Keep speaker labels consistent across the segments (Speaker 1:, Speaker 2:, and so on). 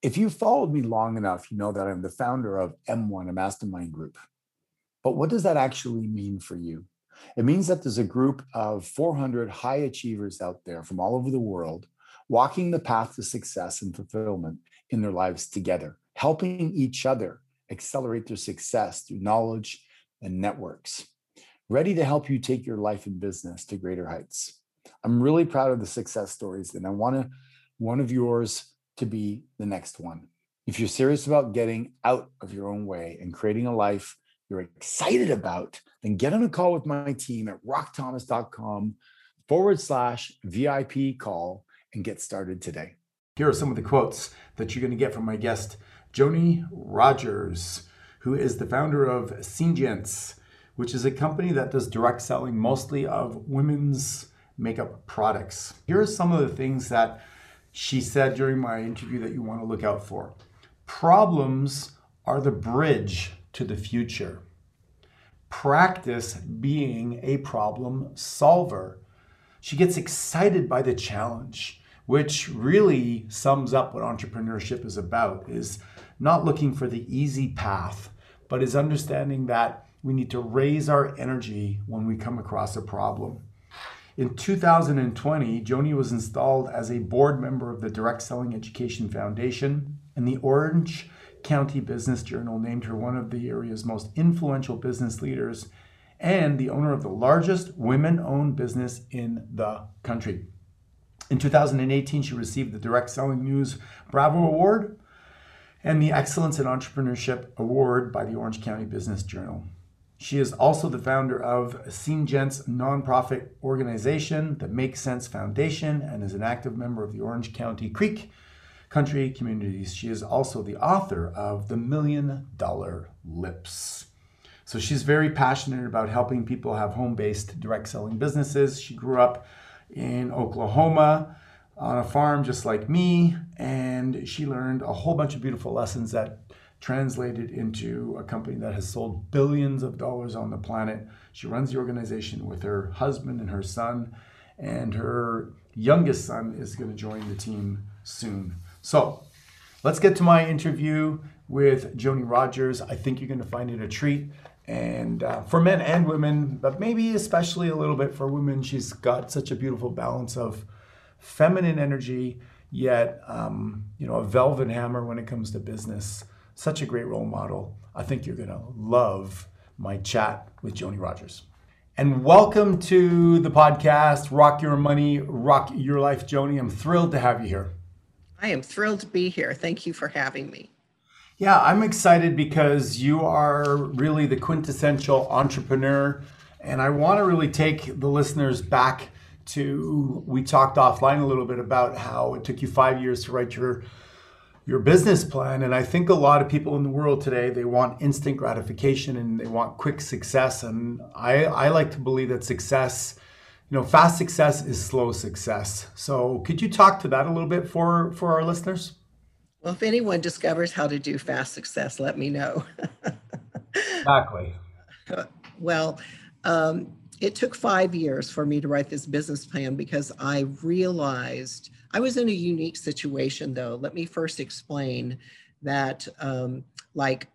Speaker 1: If you followed me long enough, you know that I'm the founder of M1, a mastermind group. But what does that actually mean for you? It means that there's a group of 400 high achievers out there from all over the world walking the path to success and fulfillment in their lives together, helping each other accelerate their success through knowledge and networks, ready to help you take your life and business to greater heights. I'm really proud of the success stories, and I want to one of yours to be the next one. If you're serious about getting out of your own way and creating a life you're excited about, then get on a call with my team at rockthomas.com forward slash VIP call and get started today. Here are some of the quotes that you're going to get from my guest, Joni Rogers, who is the founder of SeneGence, which is a company that does direct selling mostly of women's makeup products. Here are some of the things that she said during my interview that you want to look out for. Problems are the bridge to the future. Practice being a problem solver. She gets excited by the challenge, which really sums up what entrepreneurship is about is not looking for the easy path, but is understanding that we need to raise our energy when we come across a problem. In 2020, Joni was installed as a board member of the Direct Selling Education Foundation and the Orange County Business Journal named her one of the area's most influential business leaders and the owner of the largest women owned business in the country. In 2018, she received the Direct Selling News Bravo Award and the Excellence in Entrepreneurship Award by the Orange County Business Journal. She is also the founder of SeneGence nonprofit organization, the Make Sense Foundation, and is an active member of the Orange County Creek country communities. She is also the author of The Million Dollar Lips. So she's very passionate about helping people have home based direct selling businesses. She grew up in Oklahoma on a farm just like me, and she learned a whole bunch of beautiful lessons that translated into a company that has sold billions of dollars on the planet. She runs the organization with her husband and her son, and her youngest son is going to join the team soon. So let's get to my interview with Joni Rogers. I think you're going to find it a treat. And uh, for men and women, but maybe especially a little bit for women, she's got such a beautiful balance of feminine energy, yet, um, you know, a velvet hammer when it comes to business. Such a great role model. I think you're going to love my chat with Joni Rogers. And welcome to the podcast, Rock Your Money, Rock Your Life, Joni. I'm thrilled to have you here.
Speaker 2: I am thrilled to be here. Thank you for having me.
Speaker 1: Yeah, I'm excited because you are really the quintessential entrepreneur. And I want to really take the listeners back to we talked offline a little bit about how it took you five years to write your your business plan and i think a lot of people in the world today they want instant gratification and they want quick success and i i like to believe that success you know, fast success is slow success. So could you talk to that a little bit for, for our listeners?
Speaker 2: Well, if anyone discovers how to do fast success, let me know.
Speaker 1: exactly.
Speaker 2: Well, um, it took five years for me to write this business plan because I realized I was in a unique situation, though. Let me first explain that, um, like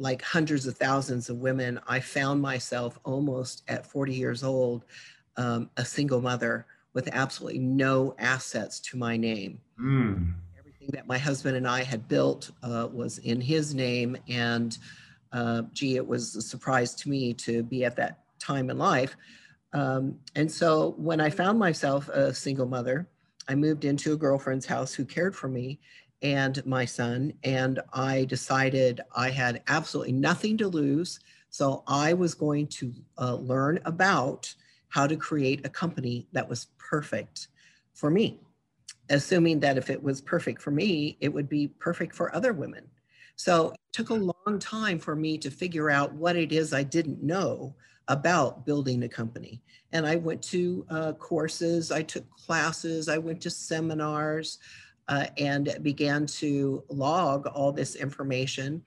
Speaker 2: like hundreds of thousands of women, I found myself almost at 40 years old um, a single mother with absolutely no assets to my name. Mm. Everything that my husband and I had built uh, was in his name. And uh, gee, it was a surprise to me to be at that time in life. Um, and so when I found myself a single mother, I moved into a girlfriend's house who cared for me and my son. And I decided I had absolutely nothing to lose. So I was going to uh, learn about how to create a company that was perfect for me, assuming that if it was perfect for me, it would be perfect for other women. So it took a long long time for me to figure out what it is I didn't know about building a company. And I went to uh, courses, I took classes, I went to seminars, uh, and began to log all this information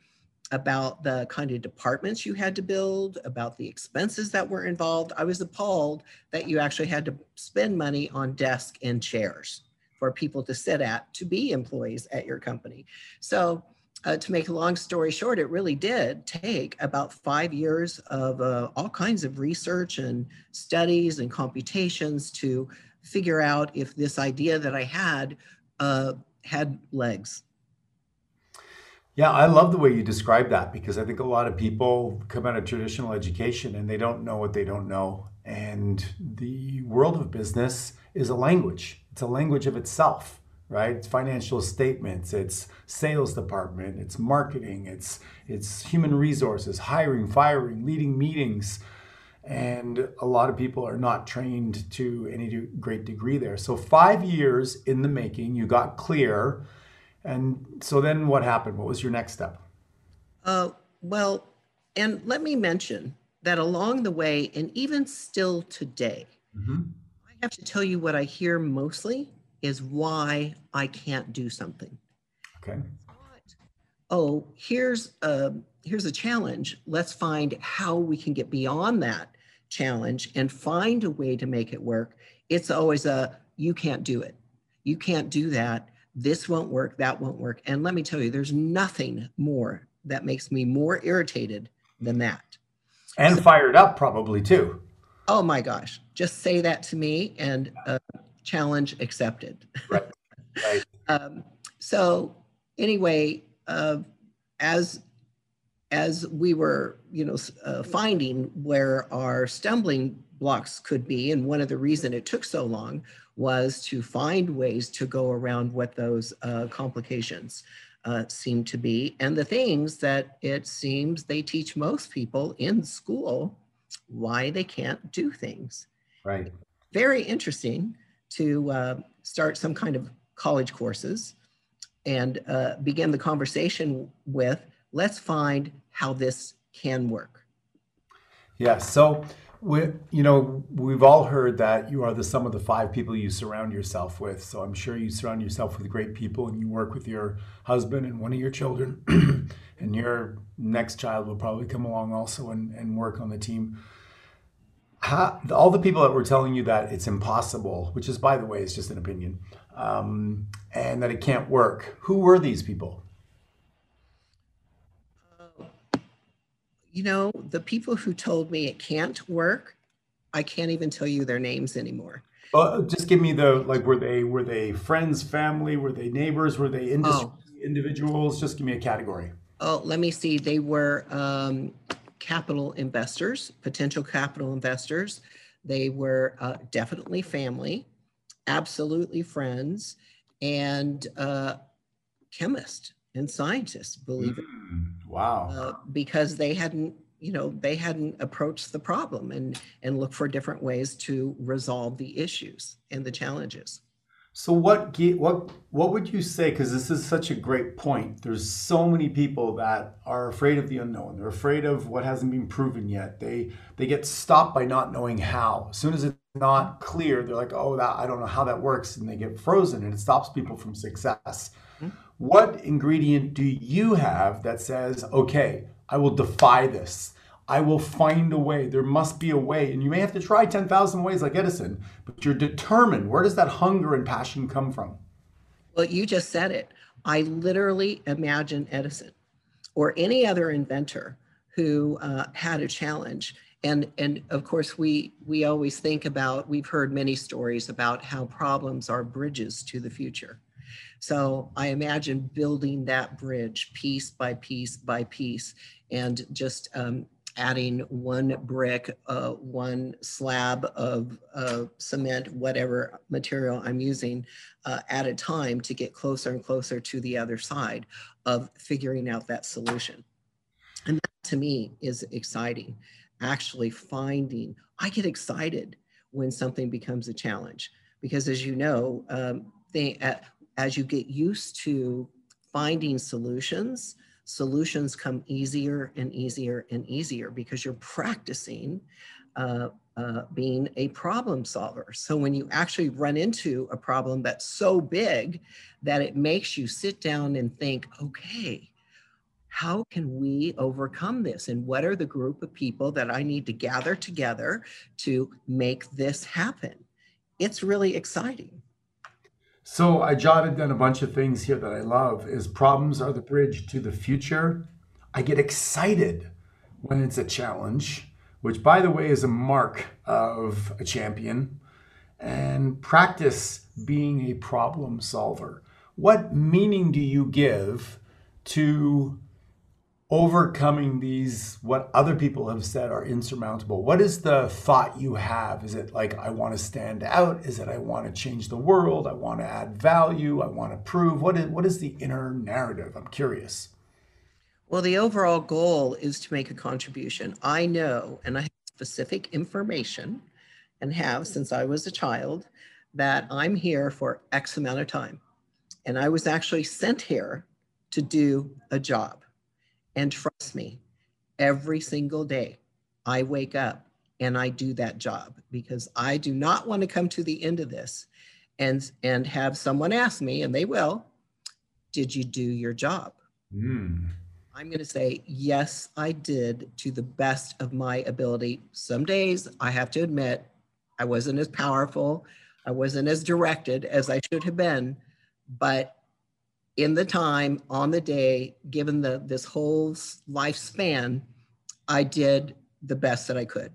Speaker 2: about the kind of departments you had to build, about the expenses that were involved. I was appalled that you actually had to spend money on desks and chairs for people to sit at to be employees at your company. So uh, to make a long story short, it really did take about five years of uh, all kinds of research and studies and computations to figure out if this idea that I had uh, had legs.
Speaker 1: Yeah, I love the way you describe that because I think a lot of people come out of traditional education and they don't know what they don't know. And the world of business is a language, it's a language of itself, right? It's financial statements, it's sales department, it's marketing, it's it's human resources, hiring, firing, leading meetings. And a lot of people are not trained to any great degree there. So, five years in the making, you got clear and so then what happened? What was your next step?
Speaker 2: Uh, well, and let me mention that along the way, and even still today, mm-hmm. I have to tell you what I hear mostly is why I can't do something.
Speaker 1: Okay.
Speaker 2: Oh, here's a here's a challenge. Let's find how we can get beyond that challenge and find a way to make it work. It's always a you can't do it. You can't do that this won't work, that won't work. And let me tell you, there's nothing more that makes me more irritated than that.
Speaker 1: And so, fired up, probably too.
Speaker 2: Oh my gosh. Just say that to me and uh, challenge accepted.
Speaker 1: Right. Right.
Speaker 2: um, so, anyway, uh, as as we were, you know, uh, finding where our stumbling blocks could be, and one of the reason it took so long was to find ways to go around what those uh, complications uh, seem to be, and the things that it seems they teach most people in school why they can't do things.
Speaker 1: Right.
Speaker 2: Very interesting to uh, start some kind of college courses and uh, begin the conversation with let's find how this can work.
Speaker 1: Yeah. So, we, you know, we've all heard that you are the sum of the five people you surround yourself with. So I'm sure you surround yourself with great people and you work with your husband and one of your children. and your next child will probably come along also and, and work on the team. How, all the people that were telling you that it's impossible, which is, by the way, is just an opinion, um, and that it can't work, who were these people?
Speaker 2: you know, the people who told me it can't work, I can't even tell you their names anymore.
Speaker 1: Well, just give me the like. Were they were they friends, family? Were they neighbors? Were they industry oh. individuals? Just give me a category.
Speaker 2: Oh, let me see. They were um, capital investors, potential capital investors. They were uh, definitely family, absolutely friends, and uh, chemist and scientists, believe it.
Speaker 1: Mm, wow. Uh,
Speaker 2: because they hadn't, you know, they hadn't approached the problem and and looked for different ways to resolve the issues and the challenges.
Speaker 1: So what what what would you say? Because this is such a great point. There's so many people that are afraid of the unknown. They're afraid of what hasn't been proven yet. They they get stopped by not knowing how. As soon as it's not clear, they're like, oh, that I don't know how that works, and they get frozen, and it stops people from success. Hmm? What ingredient do you have that says, okay, I will defy this? I will find a way. There must be a way. And you may have to try 10,000 ways like Edison, but you're determined. Where does that hunger and passion come from?
Speaker 2: Well, you just said it. I literally imagine Edison or any other inventor who uh, had a challenge. And, and of course, we, we always think about, we've heard many stories about how problems are bridges to the future. So I imagine building that bridge piece by piece by piece and just um, adding one brick, uh, one slab of uh, cement, whatever material I'm using uh, at a time to get closer and closer to the other side of figuring out that solution. And that to me is exciting. Actually finding, I get excited when something becomes a challenge because as you know, um, they, as you get used to finding solutions, solutions come easier and easier and easier because you're practicing uh, uh, being a problem solver. So when you actually run into a problem that's so big that it makes you sit down and think, okay, how can we overcome this? And what are the group of people that I need to gather together to make this happen? It's really exciting.
Speaker 1: So I jotted down a bunch of things here that I love is problems are the bridge to the future. I get excited when it's a challenge, which by the way is a mark of a champion, and practice being a problem solver. What meaning do you give to overcoming these what other people have said are insurmountable. What is the thought you have? Is it like i want to stand out? Is it i want to change the world? I want to add value? I want to prove? What is what is the inner narrative? I'm curious.
Speaker 2: Well the overall goal is to make a contribution. I know and i have specific information and have since i was a child that i'm here for x amount of time. And i was actually sent here to do a job and trust me, every single day I wake up and I do that job because I do not want to come to the end of this and and have someone ask me, and they will, did you do your job? Mm. I'm going to say, yes, I did to the best of my ability. Some days I have to admit I wasn't as powerful, I wasn't as directed as I should have been, but in the time on the day given the this whole lifespan i did the best that i could.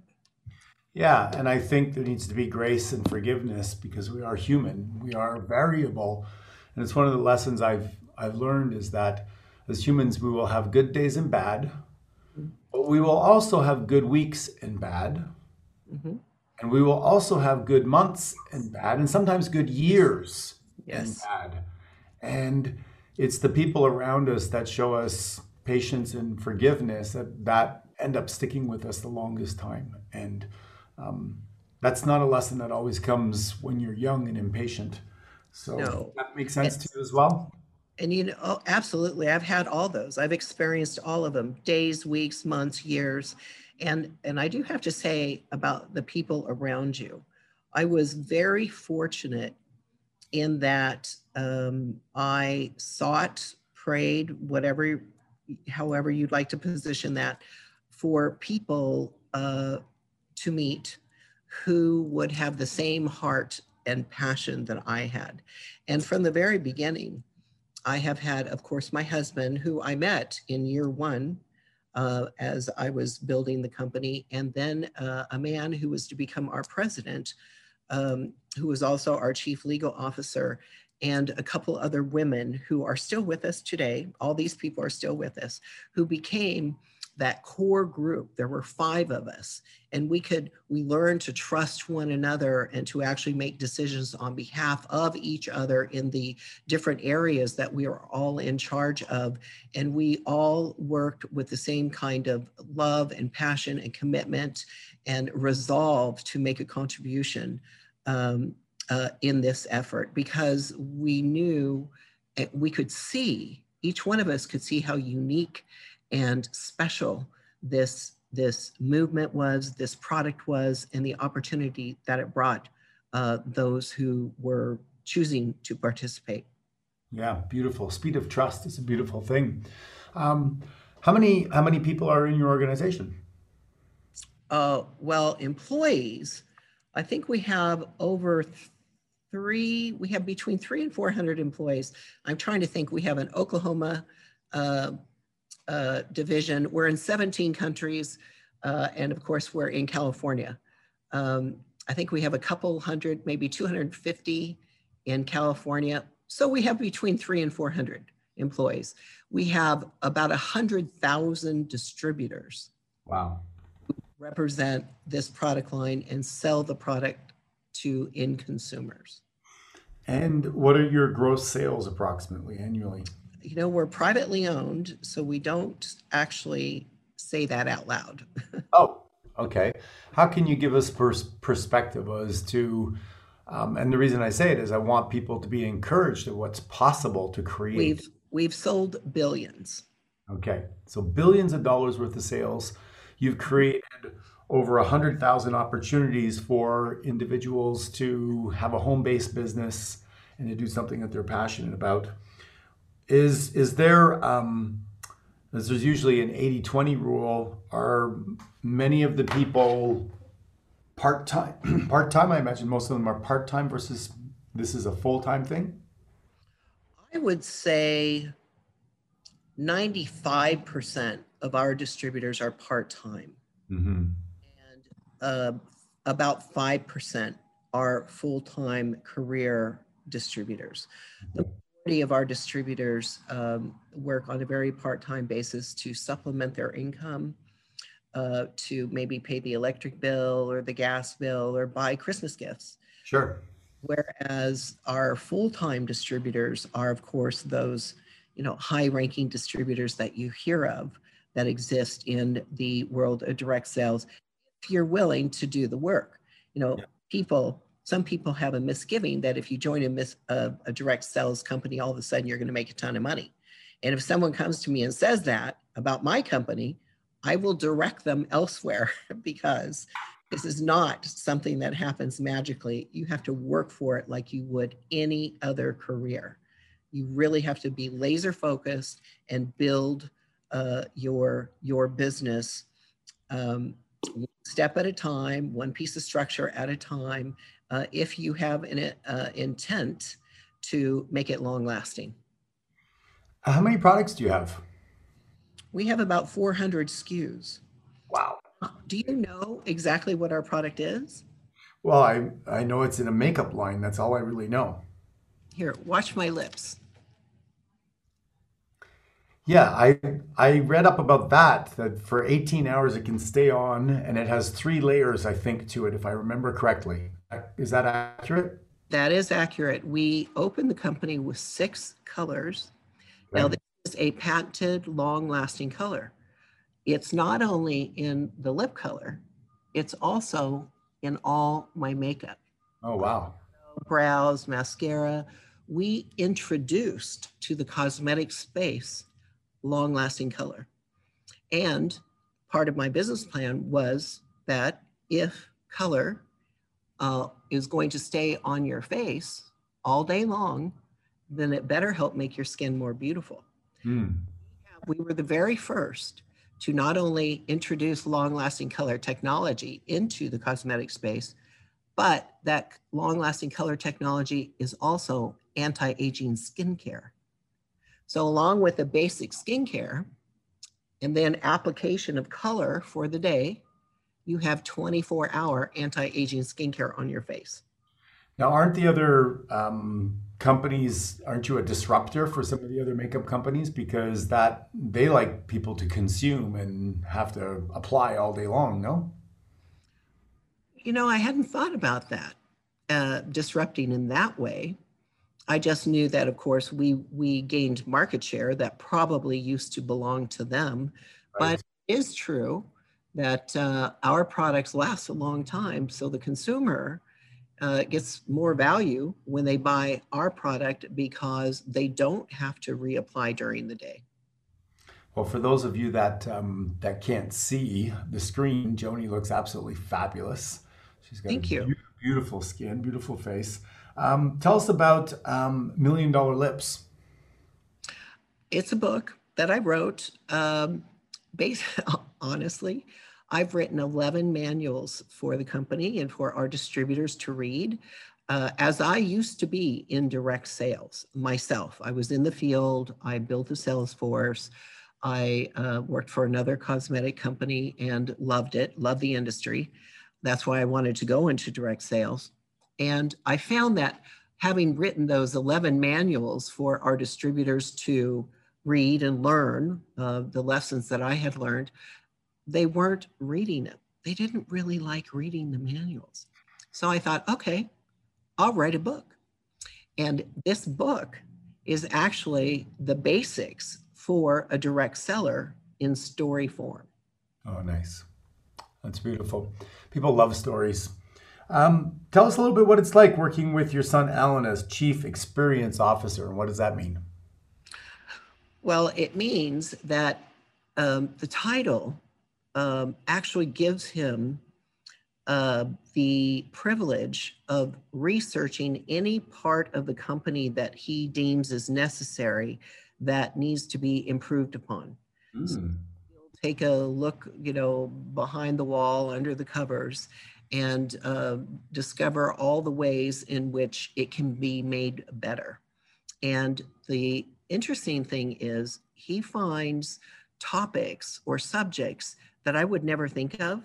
Speaker 1: Yeah and i think there needs to be grace and forgiveness because we are human. We are variable. And it's one of the lessons i've i've learned is that as humans we will have good days and bad but we will also have good weeks and bad. Mm-hmm. and we will also have good months and bad and sometimes good years yes. and bad. And it's the people around us that show us patience and forgiveness that, that end up sticking with us the longest time. And um, that's not a lesson that always comes when you're young and impatient. So no. that makes sense it's, to you as well.
Speaker 2: And you know, oh, absolutely. I've had all those. I've experienced all of them, days, weeks, months, years. And and I do have to say about the people around you. I was very fortunate in that um, I sought, prayed, whatever, however you'd like to position that, for people uh, to meet who would have the same heart and passion that I had. And from the very beginning, I have had, of course, my husband, who I met in year one uh, as I was building the company, and then uh, a man who was to become our president um, who was also our chief legal officer, and a couple other women who are still with us today. All these people are still with us, who became that core group. There were five of us, and we could we learned to trust one another and to actually make decisions on behalf of each other in the different areas that we are all in charge of. And we all worked with the same kind of love and passion and commitment and resolve to make a contribution um, uh, in this effort because we knew eh, we could see each one of us could see how unique and special this this movement was, this product was, and the opportunity that it brought uh, those who were choosing to participate.
Speaker 1: Yeah, beautiful. Speed of trust is a beautiful thing. Um, how many how many people are in your organization?
Speaker 2: Uh, well, employees I think we have over three, we have between three and 400 employees. I'm trying to think, we have an Oklahoma uh, uh, division. We're in 17 countries. Uh, and of course, we're in California. Um, I think we have a couple hundred, maybe 250 in California. So we have between three and 400 employees. We have about 100,000 distributors.
Speaker 1: Wow
Speaker 2: represent this product line and sell the product to end consumers.
Speaker 1: And what are your gross sales approximately annually?
Speaker 2: You know, we're privately owned, so we don't actually say that out loud.
Speaker 1: oh, okay. How can you give us pers- perspective as to, um, and the reason I say it is I want people to be encouraged at what's possible to create.
Speaker 2: We've we've sold billions.
Speaker 1: Okay, so billions of dollars worth of sales. You've created over 100,000 opportunities for individuals to have a home based business and to do something that they're passionate about. Is, is there, um, as there's usually an 80 20 rule, are many of the people part time? part time, I imagine most of them are part time versus this is a full time thing?
Speaker 2: I would say 95% of our distributors are part time. Mm-hmm. And uh, about 5% are full time career distributors. The majority of our distributors um, work on a very part time basis to supplement their income. Uh, to maybe pay the electric bill or the gas bill or buy Christmas gifts.
Speaker 1: Sure.
Speaker 2: Whereas our full-time distributors are, of course, those you know high-ranking distributors that you hear of that exist in the world of direct sales. If you're willing to do the work, you know, yeah. people. Some people have a misgiving that if you join a, mis, a, a direct sales company, all of a sudden you're going to make a ton of money. And if someone comes to me and says that about my company, I will direct them elsewhere because this is not something that happens magically. You have to work for it like you would any other career. You really have to be laser focused and build uh, your your business um, step at a time, one piece of structure at a time. Uh, if you have an uh, intent to make it long lasting.
Speaker 1: How many products do you have?
Speaker 2: We have about 400 SKUs.
Speaker 1: Wow.
Speaker 2: Do you know exactly what our product is?
Speaker 1: Well, I, I know it's in a makeup line. That's all I really know.
Speaker 2: Here, watch my lips.
Speaker 1: Yeah, I I read up about that that for 18 hours it can stay on and it has three layers I think to it if I remember correctly. Is that accurate?
Speaker 2: That is accurate. We opened the company with six colors. Right. Now this is a patented long-lasting color it's not only in the lip color, it's also in all my makeup.
Speaker 1: Oh, wow.
Speaker 2: Brows, mascara. We introduced to the cosmetic space long lasting color. And part of my business plan was that if color uh, is going to stay on your face all day long, then it better help make your skin more beautiful. Mm. We were the very first to not only introduce long lasting color technology into the cosmetic space, but that long lasting color technology is also anti aging skincare. So, along with the basic skincare and then application of color for the day, you have 24 hour anti aging skincare on your face.
Speaker 1: Now, aren't the other um, companies aren't you a disruptor for some of the other makeup companies? Because that they like people to consume and have to apply all day long no?
Speaker 2: You know i hadn't thought about that uh, disrupting in that way i just knew that of course we we gained market share that probably used to belong to them right. but it is true that uh, our products last a long time so the consumer uh, gets more value when they buy our product because they don't have to reapply during the day.
Speaker 1: Well, for those of you that um, that can't see the screen, Joni looks absolutely fabulous.
Speaker 2: She's got Thank you.
Speaker 1: beautiful skin, beautiful face. Um, tell us about um, Million Dollar Lips.
Speaker 2: It's a book that I wrote. Um, based, honestly, I've written 11 manuals for the company and for our distributors to read. Uh, as I used to be in direct sales myself, I was in the field, I built a sales force, I uh, worked for another cosmetic company and loved it, loved the industry. That's why I wanted to go into direct sales. And I found that having written those 11 manuals for our distributors to read and learn uh, the lessons that I had learned, they weren't reading it. They didn't really like reading the manuals. So I thought, okay, I'll write a book. And this book is actually the basics for a direct seller in story form.
Speaker 1: Oh, nice. That's beautiful. People love stories. Um, tell us a little bit what it's like working with your son Alan as Chief Experience Officer, and what does that mean?
Speaker 2: Well, it means that um, the title um, actually gives him uh, the privilege of researching any part of the company that he deems is necessary that needs to be improved upon. Mm. So take a look, you know, behind the wall, under the covers, and uh, discover all the ways in which it can be made better. And the interesting thing is, he finds topics or subjects that I would never think of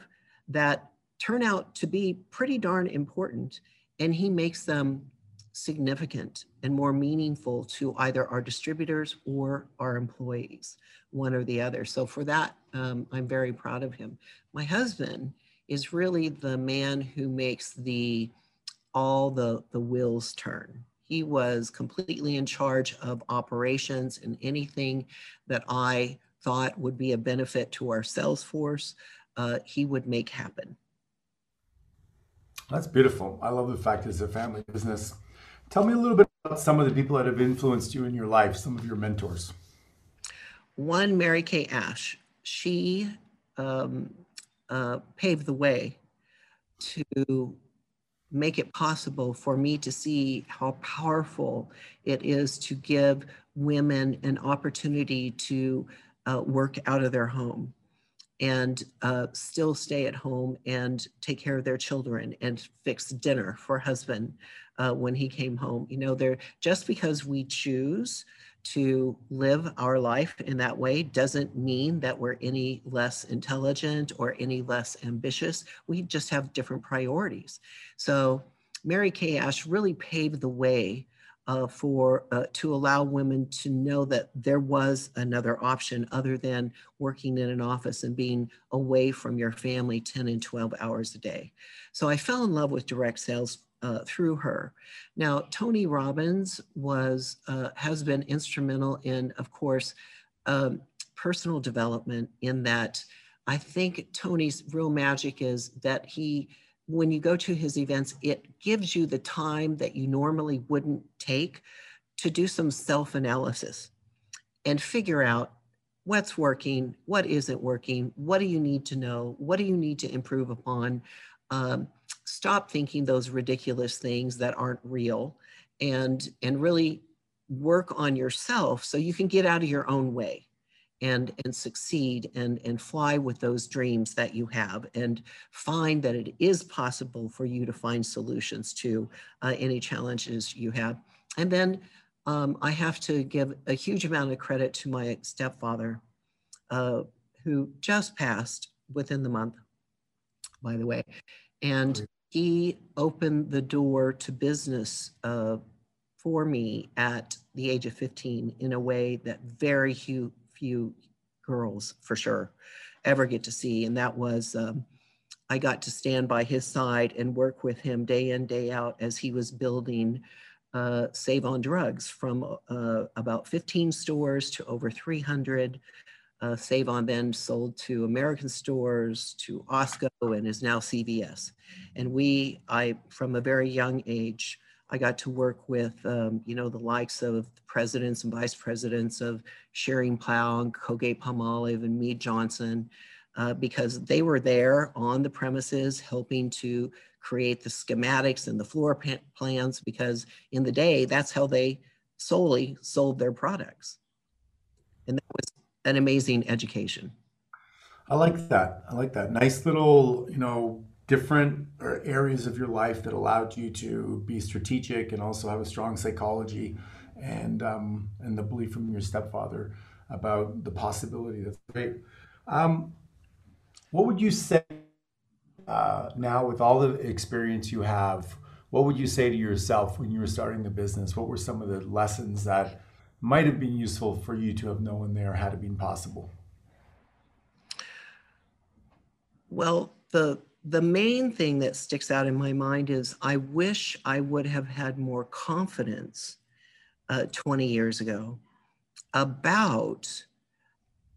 Speaker 2: that turn out to be pretty darn important, and he makes them significant and more meaningful to either our distributors or our employees, one or the other. So for that, um, I'm very proud of him. My husband is really the man who makes the all the the wheels turn. He was completely in charge of operations and anything that I thought would be a benefit to our sales force, uh, he would make happen.
Speaker 3: That's beautiful. I love the fact it's a family business. Tell me a little bit about some of the people that have influenced you in your life, some of your mentors.
Speaker 2: One, Mary Kay Ash. She um, uh, paved the way to make it possible for me to see how powerful it is to give women an opportunity to uh, work out of their home and uh, still stay at home and take care of their children and fix dinner for husband uh, when he came home. You know, there just because we choose to live our life in that way doesn't mean that we're any less intelligent or any less ambitious. We just have different priorities. So Mary Kay Ash really paved the way uh, for uh, to allow women to know that there was another option other than working in an office and being away from your family 10 and 12 hours a day. So I fell in love with direct sales uh, through her. Now, Tony Robbins was uh, has been instrumental in, of course, um, personal development. In that, I think Tony's real magic is that he when you go to his events, it gives you the time that you normally wouldn't take to do some self analysis and figure out what's working, what isn't working, what do you need to know, what do you need to improve upon. Um, stop thinking those ridiculous things that aren't real and and really work on yourself so you can get out of your own way and and succeed and and fly with those dreams that you have and find that it is possible for you to find solutions to uh, any challenges you have. And then um, i have to give a huge amount of credit to my stepfather uh, who just passed within the month by the way. And he opened the door to business uh, for me at the age of 15 in a way that very few few girls for sure ever get to see. And that was, um, I got to stand by his side and work with him day in, day out as he was building uh, Sav-on Drugs from uh, about 15 stores to over 300. Uh, Sav-on then sold to American stores, to Osco, and is now CVS. And we, I, from a very young age, I got to work with, um, you know, the likes of the presidents and vice presidents of Schering-Plough and Colgate Palmolive and Mead Johnson, uh, because they were there on the premises helping to create the schematics and the floor plans, because in the day, that's how they solely sold their products. And that was an amazing education.
Speaker 3: I like that. I like that. Nice little, you know, different areas of your life that allowed you to be strategic and also have a strong psychology and um, and the belief from your stepfather about the possibility. That's great. Um, what would you say uh, now with all the experience you have? What would you say to yourself when you were starting the business? What were some of the lessons that might have been useful for you to have known there had it been possible?
Speaker 2: Well, the the main thing that sticks out in my mind is I wish I would have had more confidence uh, 20 years ago about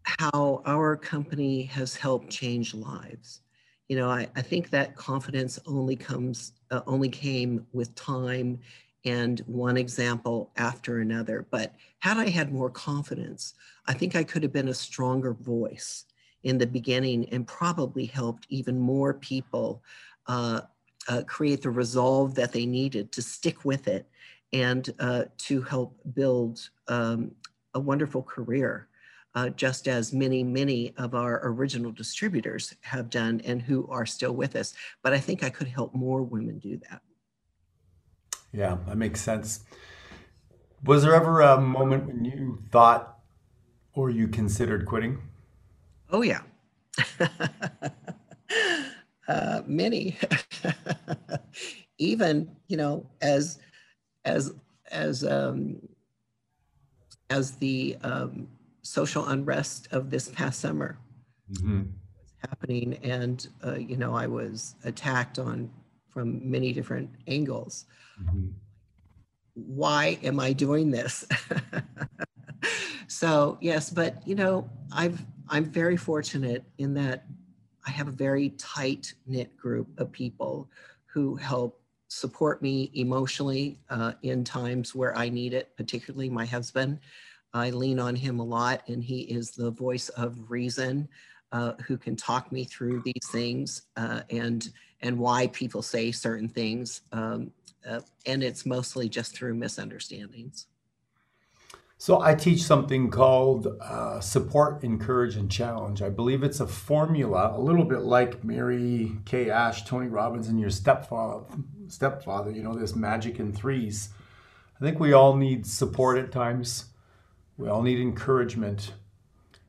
Speaker 2: how our company has helped change lives. You know, I, I think that confidence only comes, uh, only came with time and one example after another. But had I had more confidence, I think I could have been a stronger voice in the beginning and probably helped even more people uh, uh, create the resolve that they needed to stick with it and uh, to help build um, a wonderful career. Uh, just as many, many of our original distributors have done and who are still with us. But I think I could help more women do that.
Speaker 1: Yeah, that makes sense. Was there ever a moment when you thought or you considered quitting?
Speaker 2: Oh, yeah. uh, many. Even, you know, as, as, as, um, as the um, social unrest of this past summer mm-hmm. was happening, and uh, you know, I was attacked on from many different angles. Mm-hmm. Why am I doing this? so yes, but you know, I've I'm very fortunate in that I have a very tight knit group of people who help support me emotionally uh, in times where I need it, particularly my husband. I lean on him a lot, and he is the voice of reason uh, who can talk me through these things uh, and and why people say certain things. Um, uh, and it's mostly just through misunderstandings.
Speaker 1: So I teach something called uh, support, encourage, and challenge. I believe it's a formula, a little bit like Mary Kay Ash, Tony Robbins, and your stepfather. Stepfather, you know this magic in threes. I think we all need support at times. We all need encouragement,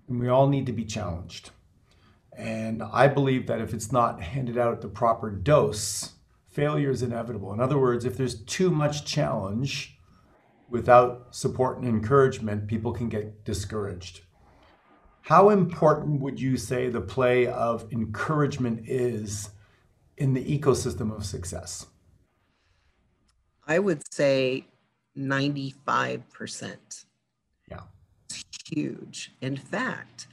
Speaker 1: and we all need to be challenged. And I believe that if it's not handed out at the proper dose, failure is inevitable. In other words, if there's too much challenge without support and encouragement, people can get discouraged. How important would you say the play of encouragement is in the ecosystem of success?
Speaker 2: I would say 95% Yeah. It's huge. In fact,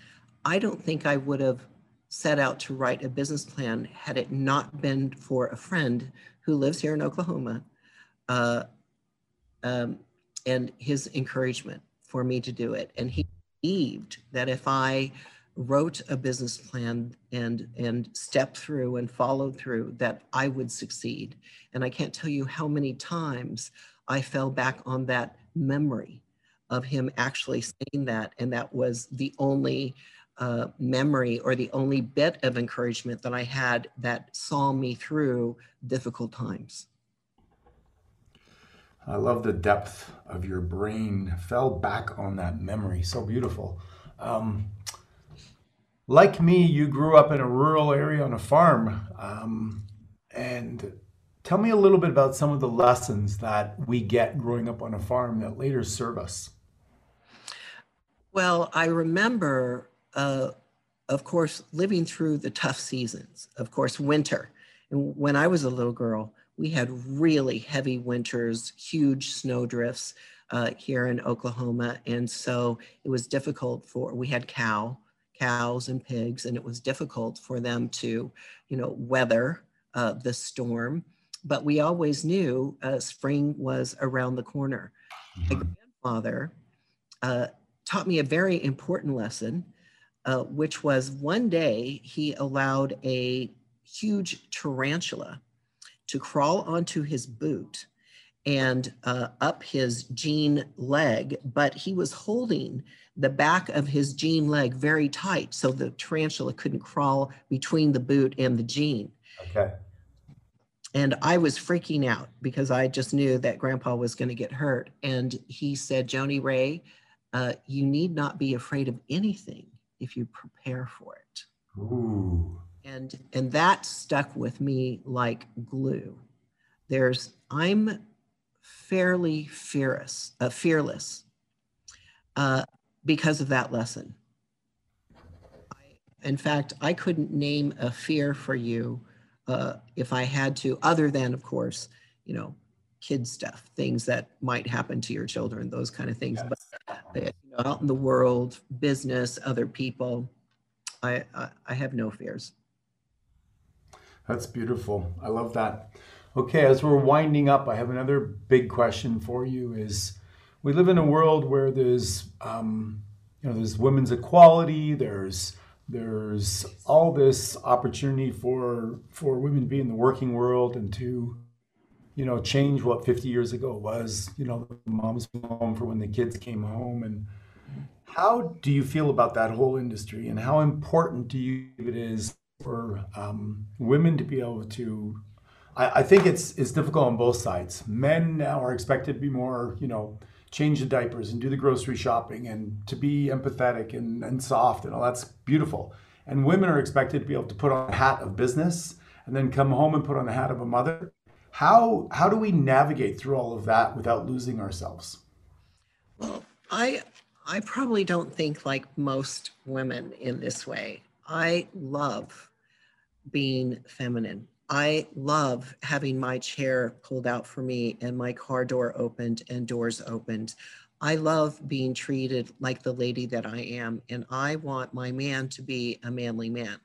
Speaker 2: I don't think I would have set out to write a business plan had it not been for a friend who lives here in Oklahoma uh, um, and his encouragement for me to do it. And he believed that if I wrote a business plan and and stepped through and followed through that I would succeed. And I can't tell you how many times I fell back on that memory of him actually saying that. And that was the only uh, memory or the only bit of encouragement that I had that saw me through difficult times.
Speaker 1: I love the depth of your brain fell back on that memory. So beautiful. Um, like me, you grew up in a rural area on a farm. Um, and tell me a little bit about some of the lessons that we get growing up on a farm that later serve us.
Speaker 2: Well, I remember, uh, of course, living through the tough seasons, of course, winter. And when I was a little girl, we had really heavy winters, huge snow drifts uh, here in Oklahoma. And so it was difficult for, we had cow, cows and pigs, and it was difficult for them to, you know, weather uh, the storm. But we always knew uh, spring was around the corner. My mm-hmm. grandfather uh, taught me a very important lesson, uh, which was one day he allowed a huge tarantula to crawl onto his boot and uh, up his jean leg, but he was holding the back of his jean leg very tight so the tarantula couldn't crawl between the boot and the jean.
Speaker 1: Okay.
Speaker 2: And I was freaking out because I just knew that grandpa was going to get hurt. And he said, Joni Ray, uh, you need not be afraid of anything if you prepare for it.
Speaker 1: Ooh.
Speaker 2: And and that stuck with me like glue. There's I'm fairly fearless, uh, fearless, uh, because of that lesson. I, in fact, I couldn't name a fear for you uh, if I had to, other than, of course, you know, kid stuff, things that might happen to your children, those kind of things. Yes. But you know, out in the world, business, other people, I, I, I have no fears.
Speaker 1: That's beautiful. I love that. Okay, as we're winding up, I have another big question for you. Is we live in a world where there's um, you know there's women's equality, there's there's all this opportunity for for women to be in the working world and to you know change what 50 years ago was you know mom's home for when the kids came home and how do you feel about that whole industry and how important do you it is for um, women to be able to I, I think it's it's difficult on both sides men now are expected to be more you know change the diapers and do the grocery shopping and to be empathetic and, and soft and all that's beautiful. And women are expected to be able to put on a hat of business and then come home and put on the hat of a mother. How how do we navigate through all of that without losing ourselves?
Speaker 2: Well, I I probably don't think like most women in this way. I love being feminine. I love having my chair pulled out for me and my car door opened and doors opened. I love being treated like the lady that I am, and I want my man to be a manly man.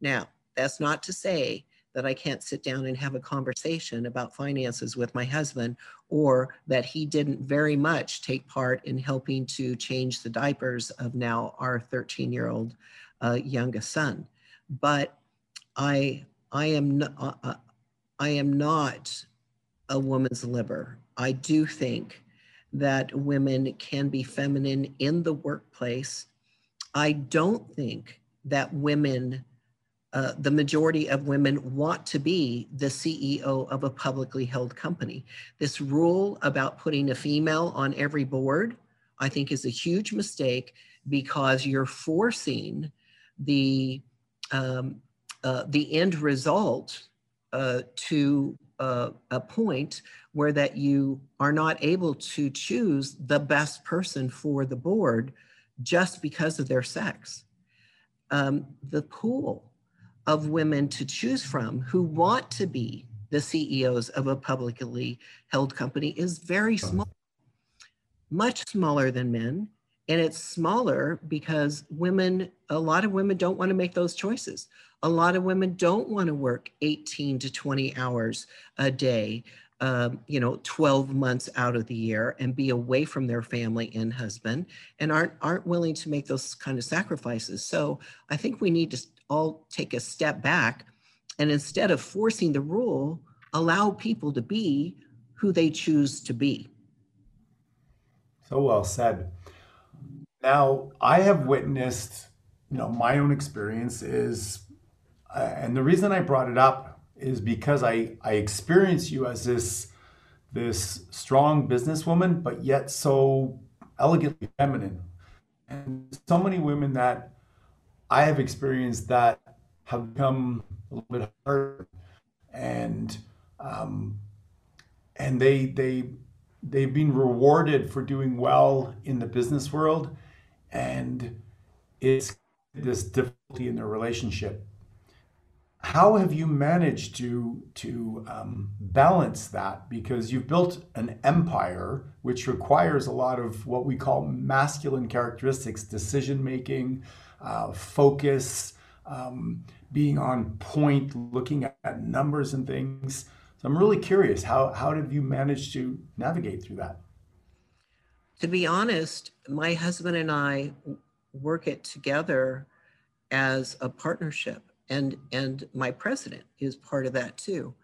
Speaker 2: Now, that's not to say that I can't sit down and have a conversation about finances with my husband, or that he didn't very much take part in helping to change the diapers of now our 13 year old uh, youngest son. But I I am uh, uh, I am not a woman's liver. I do think that women can be feminine in the workplace. I don't think that women, uh, the majority of women, want to be the CEO of a publicly held company. This rule about putting a female on every board, I think, is a huge mistake because you're forcing the um, uh, the end result uh, to uh, a point where that you are not able to choose the best person for the board just because of their sex. Um, the pool of women to choose from who want to be the CEOs of a publicly held company is very small, much smaller than men. And it's smaller because women, a lot of women don't want to make those choices. A lot of women don't want to work 18 to 20 hours a day, um, you know, 12 months out of the year and be away from their family and husband and aren't, aren't willing to make those kind of sacrifices. So I think we need to all take a step back and instead of forcing the rule, allow people to be who they choose to be.
Speaker 1: So well said. Now, I have witnessed, you know, my own experience is uh, and the reason I brought it up is because I I experience you as this this strong businesswoman, but yet so elegantly feminine. And so many women that I have experienced that have become a little bit hard, and um, and they they they've been rewarded for doing well in the business world, and it's this difficulty in their relationship how have you managed to to um, balance that? Because you've built an empire which requires a lot of what we call masculine characteristics decision making uh, focus um, being on point looking at numbers and things. So i'm really curious how how have you managed to navigate through that?
Speaker 2: To be honest my husband and i work it together as a partnership and and my president is part of that too.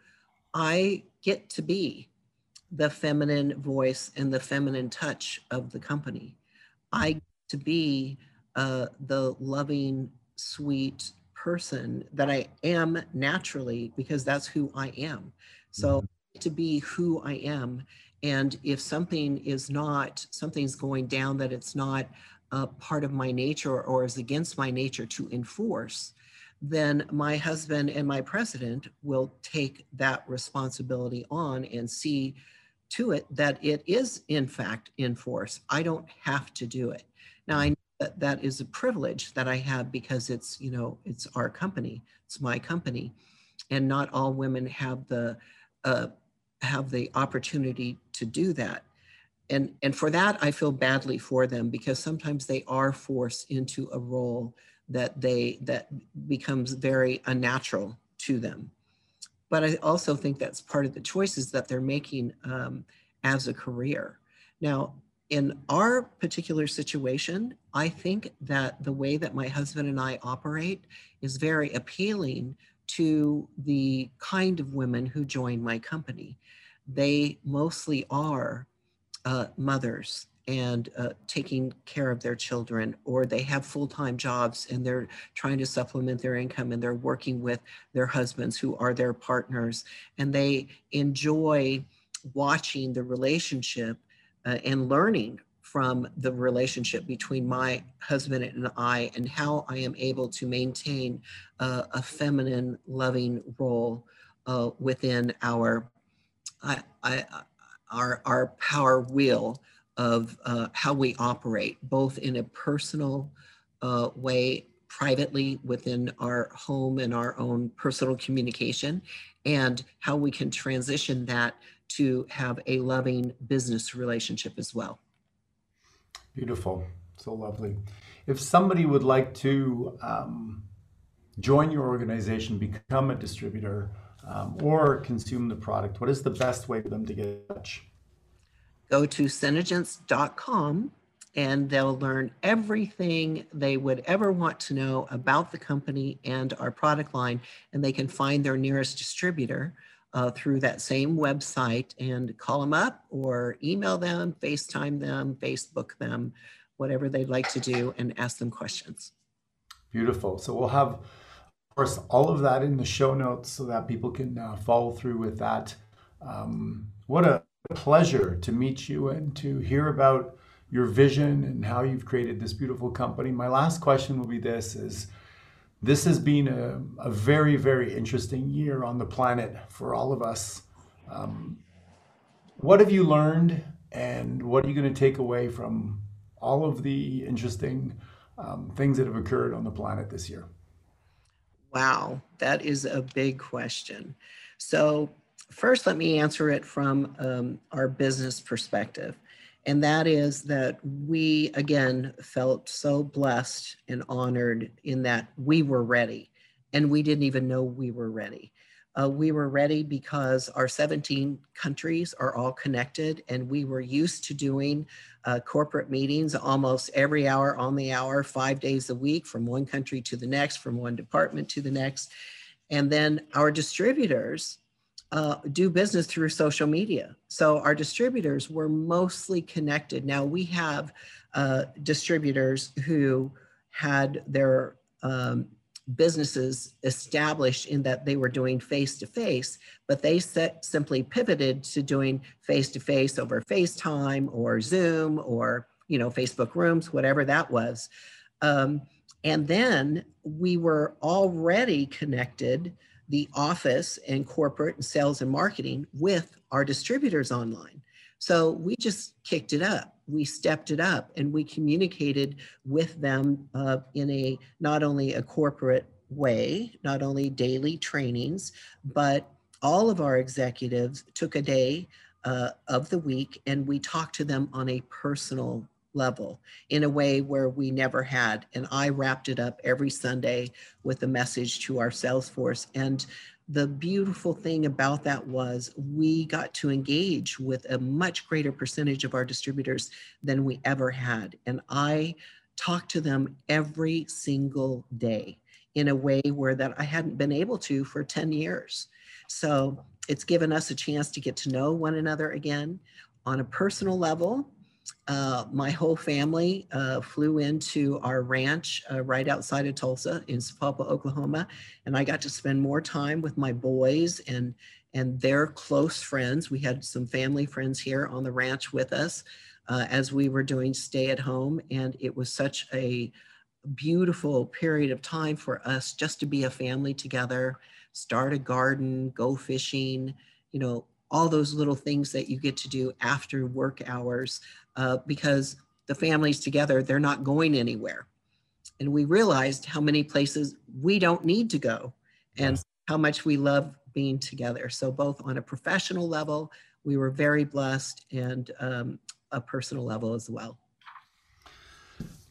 Speaker 2: I get to be the feminine voice and the feminine touch of the company. I get to be uh, the loving sweet person that i am naturally because that's who i am. So mm-hmm. to be who i am and if something is not something's going down that it's not a part of my nature or is against my nature to enforce then my husband and my president will take that responsibility on and see to it that it is in fact in force. I don't have to do it. Now I know that that is a privilege that I have because it's, you know, it's our company, it's my company. And not all women have the uh, have the opportunity to do that. And, and for that, I feel badly for them because sometimes they are forced into a role that they that becomes very unnatural to them but I also think that's part of the choices that they're making um, as a career. Now, in our particular situation, I think that the way that my husband and I operate is very appealing to the kind of women who join my company. They mostly are uh, mothers and uh, taking care of their children, or they have full time jobs and they're trying to supplement their income and they're working with their husbands who are their partners, and they enjoy watching the relationship uh, and learning from the relationship between my husband and I and how I am able to maintain uh, a feminine, loving role uh, within our, I, I, our, our power wheel of uh, how we operate, both in a personal uh, way, privately within our home and our own personal communication, and how we can transition that to have a loving business relationship as well.
Speaker 3: Beautiful. So lovely. If somebody would like to um, join your organization, become a distributor, um, or consume the product, what is the best way for them to get in touch?
Speaker 2: Go to SeneGence.com and they'll learn everything they would ever want to know about the company and our product line. And they can find their nearest distributor uh, through that same website and call them up or email them, FaceTime them, Facebook them, whatever they'd like to do, and ask them questions.
Speaker 3: Beautiful. So we'll have, of course, all of that in the show notes so that people can uh, follow through with that. Um, what a pleasure to meet you and to hear about your vision and how you've created this beautiful company. My last question will be this is this has been a, a very, very interesting year on the planet for all of us. Um, what have you learned, and what are you going to take away from all of the interesting um, things that have occurred on the planet this year?
Speaker 2: Wow, that is a big question. So, first, let me answer it from um, our business perspective. And that is that we, again, felt so blessed and honored in that we were ready and we didn't even know we were ready. Uh, we were ready because our 17 countries are all connected and we were used to doing uh, corporate meetings almost every hour on the hour, five days a week, from one country to the next, from one department to the next. And then our distributors uh, do business through social media. So our distributors were mostly connected. Now we have uh, distributors who had their um, businesses established in that they were doing face to face, but they set, simply pivoted to doing face to face over FaceTime or Zoom or you know Facebook Rooms, whatever that was. Um, and then we were already connected the office and corporate and sales and marketing with our distributors online. So we just kicked it up. We stepped it up and we communicated with them uh, in a not only a corporate way, not only daily trainings, but all of our executives took a day uh, of the week and we talked to them on a personal level in a way where we never had. And I wrapped it up every Sunday with a message to our sales force. And the beautiful thing about that was we got to engage with a much greater percentage of our distributors than we ever had. And I talked to them every single day in a way where that I hadn't been able to for 10 years. So it's given us a chance to get to know one another again on a personal level uh, my whole family uh, flew into our ranch uh, right outside of Tulsa in Sapulpa, Oklahoma, and I got to spend more time with my boys and and their close friends. We had some family friends here on the ranch with us uh, as we were doing stay at home, and it was such a beautiful period of time for us just to be a family together, start a garden, go fishing, you know, all those little things that you get to do after work hours uh, because the families together, they're not going anywhere. And we realized how many places we don't need to go and how much we love being together. So, both on a professional level, we were very blessed, and um, a personal level as well.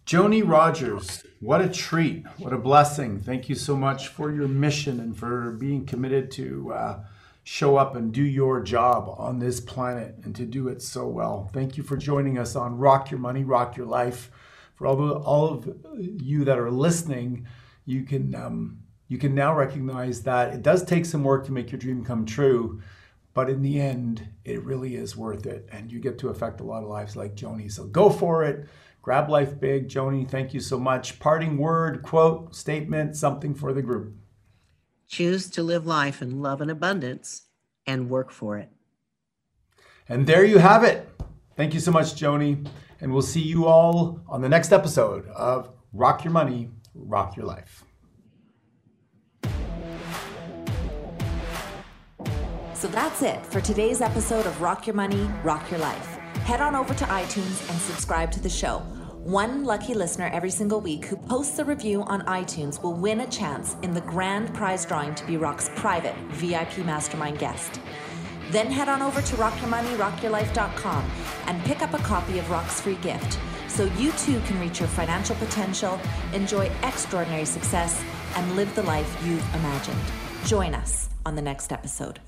Speaker 1: Joni Rogers, what a treat. What a blessing. Thank you so much for your mission and for being committed to uh, show up and do your job on this planet and to do it so well. Thank you for joining us on Rock Your Money, Rock Your Life. For all, the, all of you that are listening, you can um, you can now recognize that it does take some work to make your dream come true, but in the end, it really is worth it, and you get to affect a lot of lives like Joni. So go for it. Grab life big, Joni. Thank you so much. Parting word, quote, statement, something for the group.
Speaker 2: Choose to live life in love and abundance and work for it.
Speaker 1: And there you have it. Thank you so much, Joni. And we'll see you all on the next episode of Rock Your Money, Rock Your Life.
Speaker 4: So that's it for today's episode of Rock Your Money, Rock Your Life. Head on over to iTunes and subscribe to the show. One lucky listener every single week who posts a review on iTunes will win a chance in the grand prize drawing to be Rock's private VIP mastermind guest. Then head on over to rockyourmoneyrockyourlife.com and pick up a copy of Rock's free gift so you too can reach your financial potential, enjoy extraordinary success, and live the life you've imagined. Join us on the next episode.